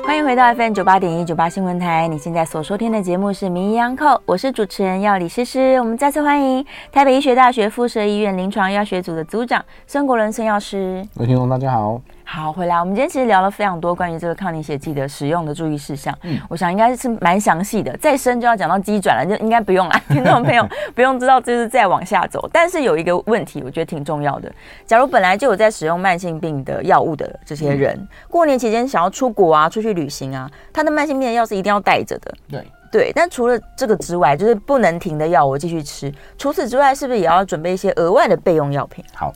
欢迎回到 FM 九八点一九八新闻台，你现在所收听的节目是《名医央叩》，我是主持人药理诗诗。我们再次欢迎台北医学大学附设医院临床药学组的组长孙国伦孙药师。各位听众，大家好。好，回来，我们今天其实聊了非常多关于这个抗凝血剂的使用的注意事项。嗯，我想应该是蛮详细的，再深就要讲到机转了，就应该不用了。听众朋友不用知道，就是再往下走。但是有一个问题，我觉得挺重要的。假如本来就有在使用慢性病的药物的这些人，嗯、过年期间想要出国啊、出去旅行啊，他的慢性病的药是一定要带着的。对对，但除了这个之外，就是不能停的药我继续吃。除此之外，是不是也要准备一些额外的备用药品？好。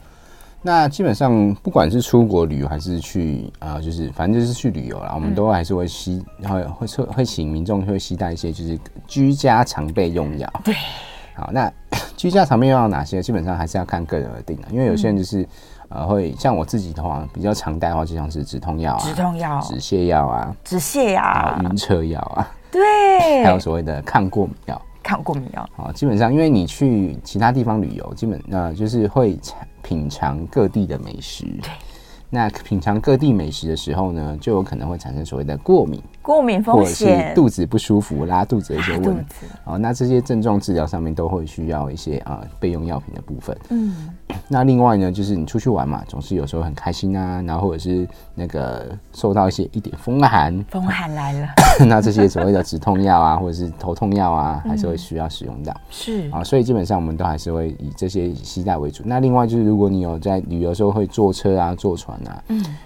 那基本上，不管是出国旅游还是去啊、呃，就是反正就是去旅游啦，我们都还是会吸，然后会会会请民众会携带一些就是居家常备用药。对，好，那 居家常备用药哪些？基本上还是要看个人而定的，因为有些人就是、嗯、呃会像我自己的话，比较常带的话，就像是止痛药啊、止痛药、止泻药啊、止泻啊、晕车药啊，对，还有所谓的抗过敏药。抗过没有啊，基本上因为你去其他地方旅游，基本呃就是会品尝各地的美食。对，那品尝各地美食的时候呢，就有可能会产生所谓的过敏。过敏风险，或者是肚子不舒服、拉肚子的一些问题。哦，那这些症状治疗上面都会需要一些啊备用药品的部分。嗯，那另外呢，就是你出去玩嘛，总是有时候很开心啊，然后或者是那个受到一些一点风寒，风寒来了，那这些所谓的止痛药啊，或者是头痛药啊，还是会需要使用到。是啊，所以基本上我们都还是会以这些携带为主。那另外就是，如果你有在旅游时候会坐车啊、坐船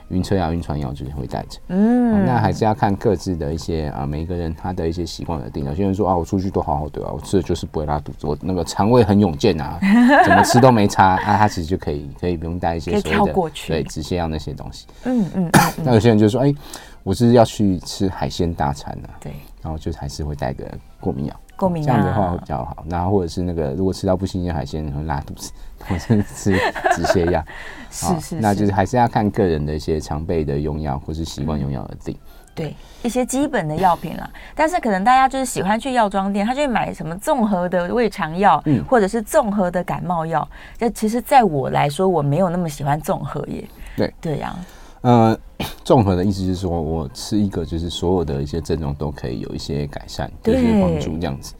晕车药、晕船药就是会带着。嗯，那还是要看各自的一些啊。每一个人他的一些习惯而定。有些人说啊，我出去都好好的啊，我吃的就是不会拉肚子，我那个肠胃很勇健啊，怎么吃都没差啊。他其实就可以可以不用带一些所谓的对止泻药那些东西。嗯嗯。那有些人就说，哎，我是要去吃海鲜大餐啊，对，然后就还是会带个过敏药，过敏药这样的话会比较好。然后或者是那个如果吃到不新鲜海鲜会拉肚子，或者是吃止泻药，是是，那就是还是要看个人的一些常备的用药或是习惯用药而定。对一些基本的药品啦，但是可能大家就是喜欢去药妆店，他就会买什么综合的胃肠药，嗯，或者是综合的感冒药。这其实，在我来说，我没有那么喜欢综合耶。对对呀，呃，综合的意思就是说我吃一个，就是所有的一些症状都可以有一些改善，有一些帮助这样子。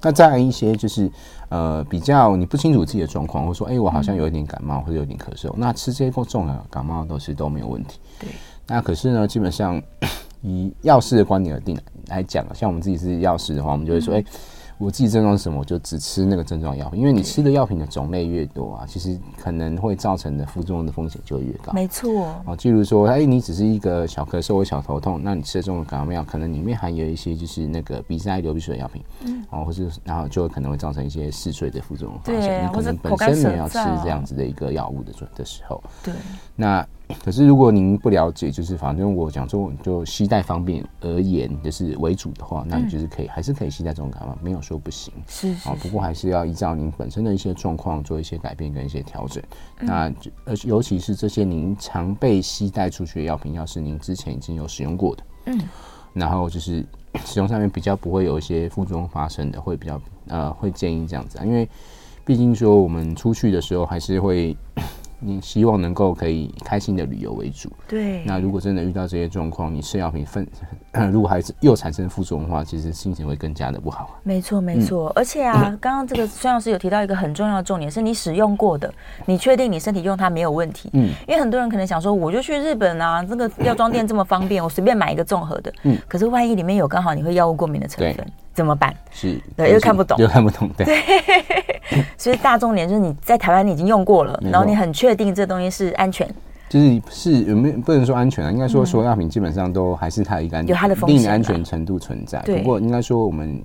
那再来一些就是呃比较你不清楚自己的状况，或者说哎我好像有一点感冒或者有点咳嗽，那吃这些过重的感冒都是都没有问题。对。那可是呢，基本上 以药师的观点而定来讲，像我们自己是药师的话，我们就会说，哎、嗯。我自己症状是什么，我就只吃那个症状药品，因为你吃的药品的种类越多啊，其实可能会造成的副作用的风险就会越高。没错。哦，例如说，哎，你只是一个小咳嗽或小头痛，那你吃的这种感冒药，可能里面含有一些就是那个鼻塞、流鼻水的药品，嗯，哦，或是然后就可能会造成一些嗜睡的副作用发生。你可能本身没有吃这样子的一个药物的的时候，对。那可是如果您不了解，就是反正我讲说就携带方便而言，就是为主的话，那你就是可以还是可以携带这种感冒，没有。说不行，是啊，不过还是要依照您本身的一些状况做一些改变跟一些调整。那呃，尤其是这些您常被携带出去的药品，要是您之前已经有使用过的，嗯，然后就是使用上面比较不会有一些副作用发生的，会比较呃，会建议这样子啊，因为毕竟说我们出去的时候还是会。你希望能够可以开心的旅游为主。对。那如果真的遇到这些状况，你吃药品分，如果还是又产生副作用的话，其实心情会更加的不好。没错，没错。而且啊，刚刚这个孙老师有提到一个很重要的重点，是你使用过的，你确定你身体用它没有问题。嗯。因为很多人可能想说，我就去日本啊，这个药妆店这么方便，我随便买一个综合的。嗯。可是万一里面有刚好你会药物过敏的成分。怎么办？是，对，又看不懂，又看不懂，对。对，所以大重点就是你在台湾你已经用过了，然后你很确定这东西是安全。就是是有没有不能说安全啊？应该说所有药品基本上都还是它一个有它的风险，安全程度存在。不过应该说我们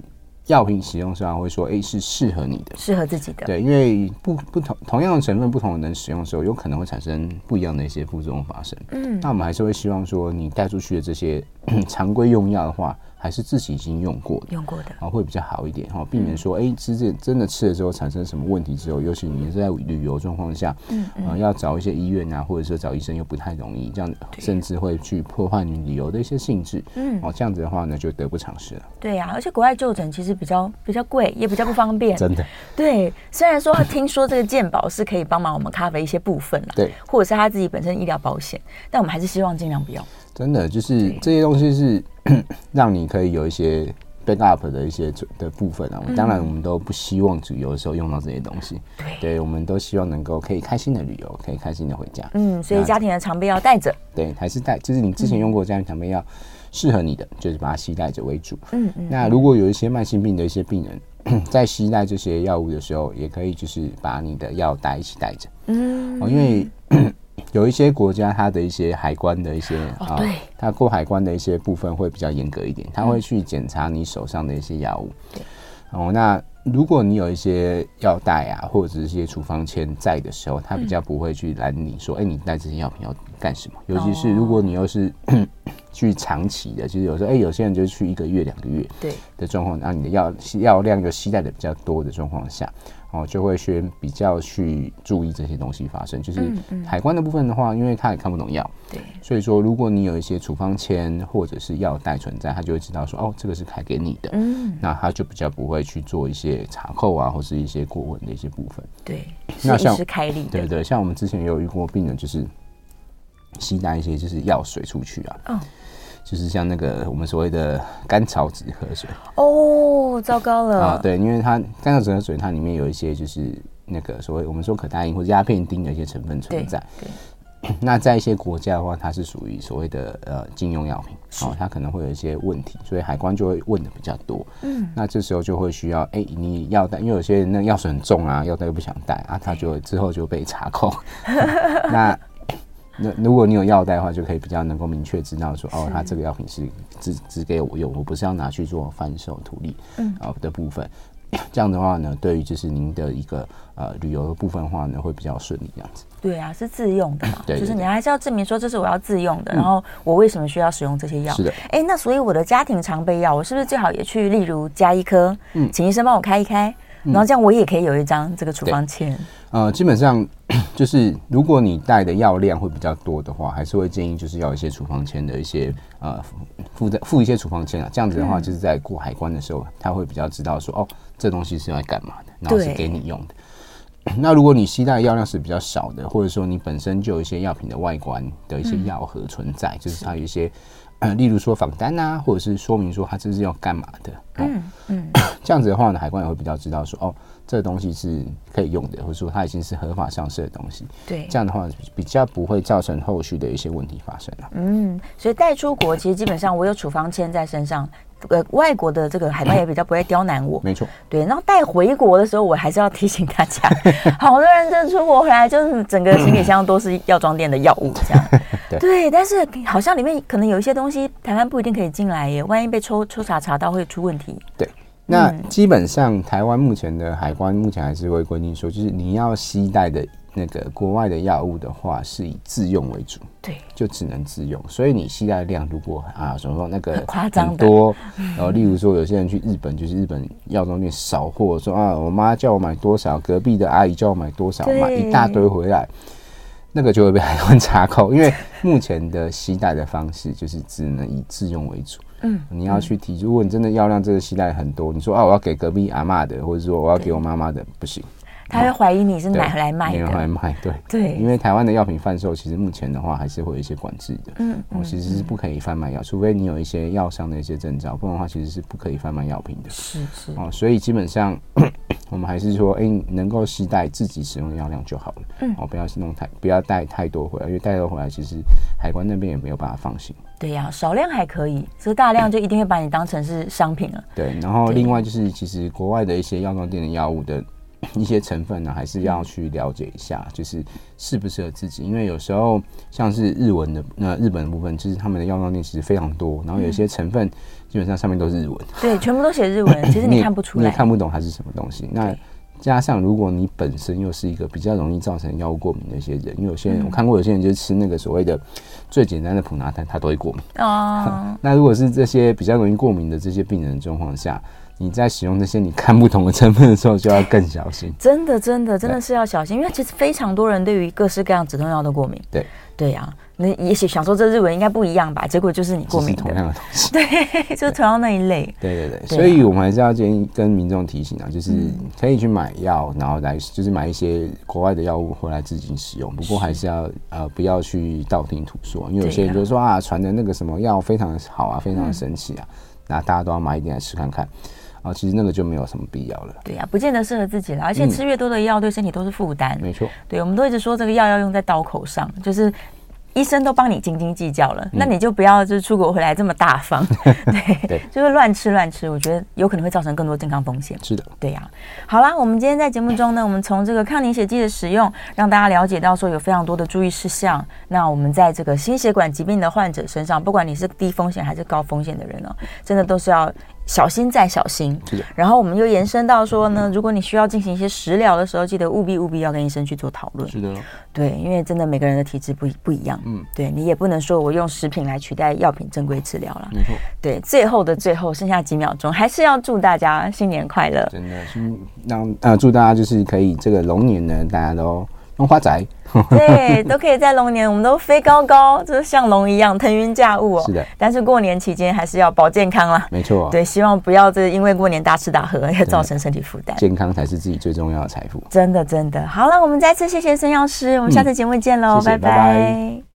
药品使用上会说，哎，是适合你的，适合自己的。对，因为不不同同样的成分，不同的人使用的时候，有可能会产生不一样的一些副作用发生。嗯，那我们还是会希望说，你带出去的这些 常规用药的话。还是自己已经用过的，用过的。啊，会比较好一点哈，避免说，哎、嗯，吃这真的吃了之后产生什么问题之后，尤其你是在旅游状况下，嗯嗯、呃，要找一些医院啊，或者说找医生又不太容易，这样甚至会去破坏你旅游的一些性质，嗯，哦，这样子的话呢，就得不偿失了。对呀、啊，而且国外就诊其实比较比较贵，也比较不方便，真的。对，虽然说听说这个健保是可以帮忙我们 cover 一些部分了，对，或者是他自己本身医疗保险，但我们还是希望尽量不要。真的就是这些东西是 让你可以有一些 backup 的一些的部分啊。当然，我们都不希望旅游的时候用到这些东西。对，我们都希望能够可以开心的旅游，可以开心的回家。嗯，所以家庭的常备药带着。对，还是带，就是你之前用过家庭常备药，适合你的就是把它携带着为主。嗯嗯。那如果有一些慢性病的一些病人，在携带这些药物的时候，也可以就是把你的药带一起带着。嗯。哦，因为。有一些国家，它的一些海关的一些啊，它过海关的一些部分会比较严格一点，它会去检查你手上的一些药物。哦，那如果你有一些药袋啊，或者是一些处方签在的时候，他比较不会去拦你说，哎，你带这些药品要干什么？尤其是如果你又是 去长期的，就是有时候，哎，有些人就去一个月、两个月对的状况，那你的药药量就携带的比较多的状况下。哦，就会先比较去注意这些东西发生，就是海关的部分的话，因为他也看不懂药，对，所以说如果你有一些处方签或者是药袋存在，他就会知道说，哦，这个是开给你的，嗯，那他就比较不会去做一些查扣啊，或是一些过问的一些部分，对，那像是开立，对对，像我们之前也有遇过病人，就是携带一些就是药水出去啊，嗯。就是像那个我们所谓的甘草止咳水哦，糟糕了啊！对，因为它甘草止咳水，它里面有一些就是那个所谓我们说可待因或者鸦片丁的一些成分存在。那在一些国家的话，它是属于所谓的呃禁用药品，哦，它可能会有一些问题，所以海关就会问的比较多。嗯，那这时候就会需要哎、欸，你药袋，因为有些人那药水很重啊，药袋又不想带啊，他就之后就被查扣。那那如果你有药袋的话，就可以比较能够明确知道说，哦，他这个药品是只只给我用，我不是要拿去做贩售图利，嗯，啊的部分。这样的话呢，对于就是您的一个呃旅游的部分的话呢，会比较顺利这样子。对啊，是自用的嘛，对，就是你还是要证明说这是我要自用的，然后我为什么需要使用这些药？是的。哎，那所以我的家庭常备药，我是不是最好也去，例如加一颗，嗯，请医生帮我开一开，然后这样我也可以有一张这个处方签。呃，基本上 就是如果你带的药量会比较多的话，还是会建议就是要一些处方签的一些呃附的附一些处方签啊，这样子的话就是在过海关的时候，他会比较知道说哦，这东西是要干嘛的，然后是给你用的。那如果你携带的药量是比较少的，或者说你本身就有一些药品的外观的一些药盒存在，就是它有一些。呃，例如说访单啊，或者是说明说它这是要干嘛的，嗯嗯，这样子的话呢，海关也会比较知道说，哦，这个东西是可以用的，或者说它已经是合法上市的东西，对，这样的话比较不会造成后续的一些问题发生了。嗯，所以带出国其实基本上我有处方签在身上。呃，外国的这个海关 也比较不会刁难我，没错。对，然后带回国的时候，我还是要提醒大家，好多人这出国回来就是整个行李箱都是药妆店的药物这样。对，对，但是好像里面可能有一些东西，台湾不一定可以进来耶，万一被抽抽查查到会出问题。对，那基本上台湾目前的海关目前还是会规定说，就是你要携带的。那个国外的药物的话，是以自用为主，对，就只能自用。所以你携带量如果啊，什么说那个夸张很多，然后例如说有些人去日本，就是日本药妆店扫货，说啊，我妈叫我买多少，隔壁的阿姨叫我买多少，买一大堆回来，那个就会被海关查扣。因为目前的携带的方式就是只能以自用为主。嗯，你要去提，如果你真的药量这个携带很多，你说啊，我要给隔壁阿嬷的，或者说我要给我妈妈的，不行。他会怀疑你是买回来卖的，买来卖，对对，因为台湾的药品贩售，其实目前的话还是会有一些管制的，嗯，我其实是不可以贩卖药，除非你有一些药商的一些证照，不然的话其实是不可以贩卖药品的，是是哦，所以基本上 我们还是说，哎，能够携带自己使用的药量就好了，嗯，哦，不要弄太，不要带太多回来，因为带多回来，其实海关那边也没有办法放心。对呀，少量还可以，这大量就一定会把你当成是商品了。对，然后另外就是，其实国外的一些药妆店的药物的。一些成分呢，还是要去了解一下，就是适不适合自己。因为有时候像是日文的那日本的部分，就是他们的药妆店其实非常多，然后有些成分基本上上面都是日文，对，全部都写日文，其实你看不出来，你也看不懂它是什么东西。那加上如果你本身又是一个比较容易造成药物过敏的一些人，因为有些人我看过，有些人就是吃那个所谓的最简单的普拿疼，他都会过敏。哦，那如果是这些比较容易过敏的这些病人状况下。你在使用这些你看不同的成分的时候，就要更小心。真的，真的，真的是要小心，因为其实非常多人对于各式各样止痛药都过敏。对，对呀、啊。那也许想说这日文应该不一样吧，结果就是你过敏。同样的东西。对，就是同样那一类。对 对对，对，所以我们还是要建议跟民众提醒啊，就是可以去买药，然后来就是买一些国外的药物回来自己使用。不过还是要呃不要去道听途说，因为有些人就说啊传的那个什么药非常的好啊，非常的神奇啊，那大家都要买一点来试看看。啊，其实那个就没有什么必要了。对呀、啊，不见得适合自己了，而且吃越多的药，对身体都是负担。没错，对，我们都一直说这个药要用在刀口上，就是。医生都帮你斤斤计较了，那你就不要就是出国回来这么大方，对，对，就是乱吃乱吃，我觉得有可能会造成更多健康风险。是的，对呀、啊。好啦，我们今天在节目中呢，我们从这个抗凝血剂的使用，让大家了解到说有非常多的注意事项。那我们在这个心血管疾病的患者身上，不管你是低风险还是高风险的人呢、哦，真的都是要。小心再小心，然后我们又延伸到说呢，如果你需要进行一些食疗的时候，记得务必务必要跟医生去做讨论。是的，对，因为真的每个人的体质不不一样，嗯，对你也不能说我用食品来取代药品正规治疗了，没错。对，最后的最后剩下几秒钟，还是要祝大家新年快乐。真的，新让呃祝大家就是可以这个龙年呢，大家都。龙花仔，对，都可以在龙年，我们都飞高高，就是像龙一样腾云驾雾哦。是的，但是过年期间还是要保健康啦。没错，对，希望不要这因为过年大吃大喝，也造成身体负担。健康才是自己最重要的财富。真的，真的。好了，我们再次谢谢孙药师，我们下次节目见喽，嗯，谢谢，拜拜。拜拜。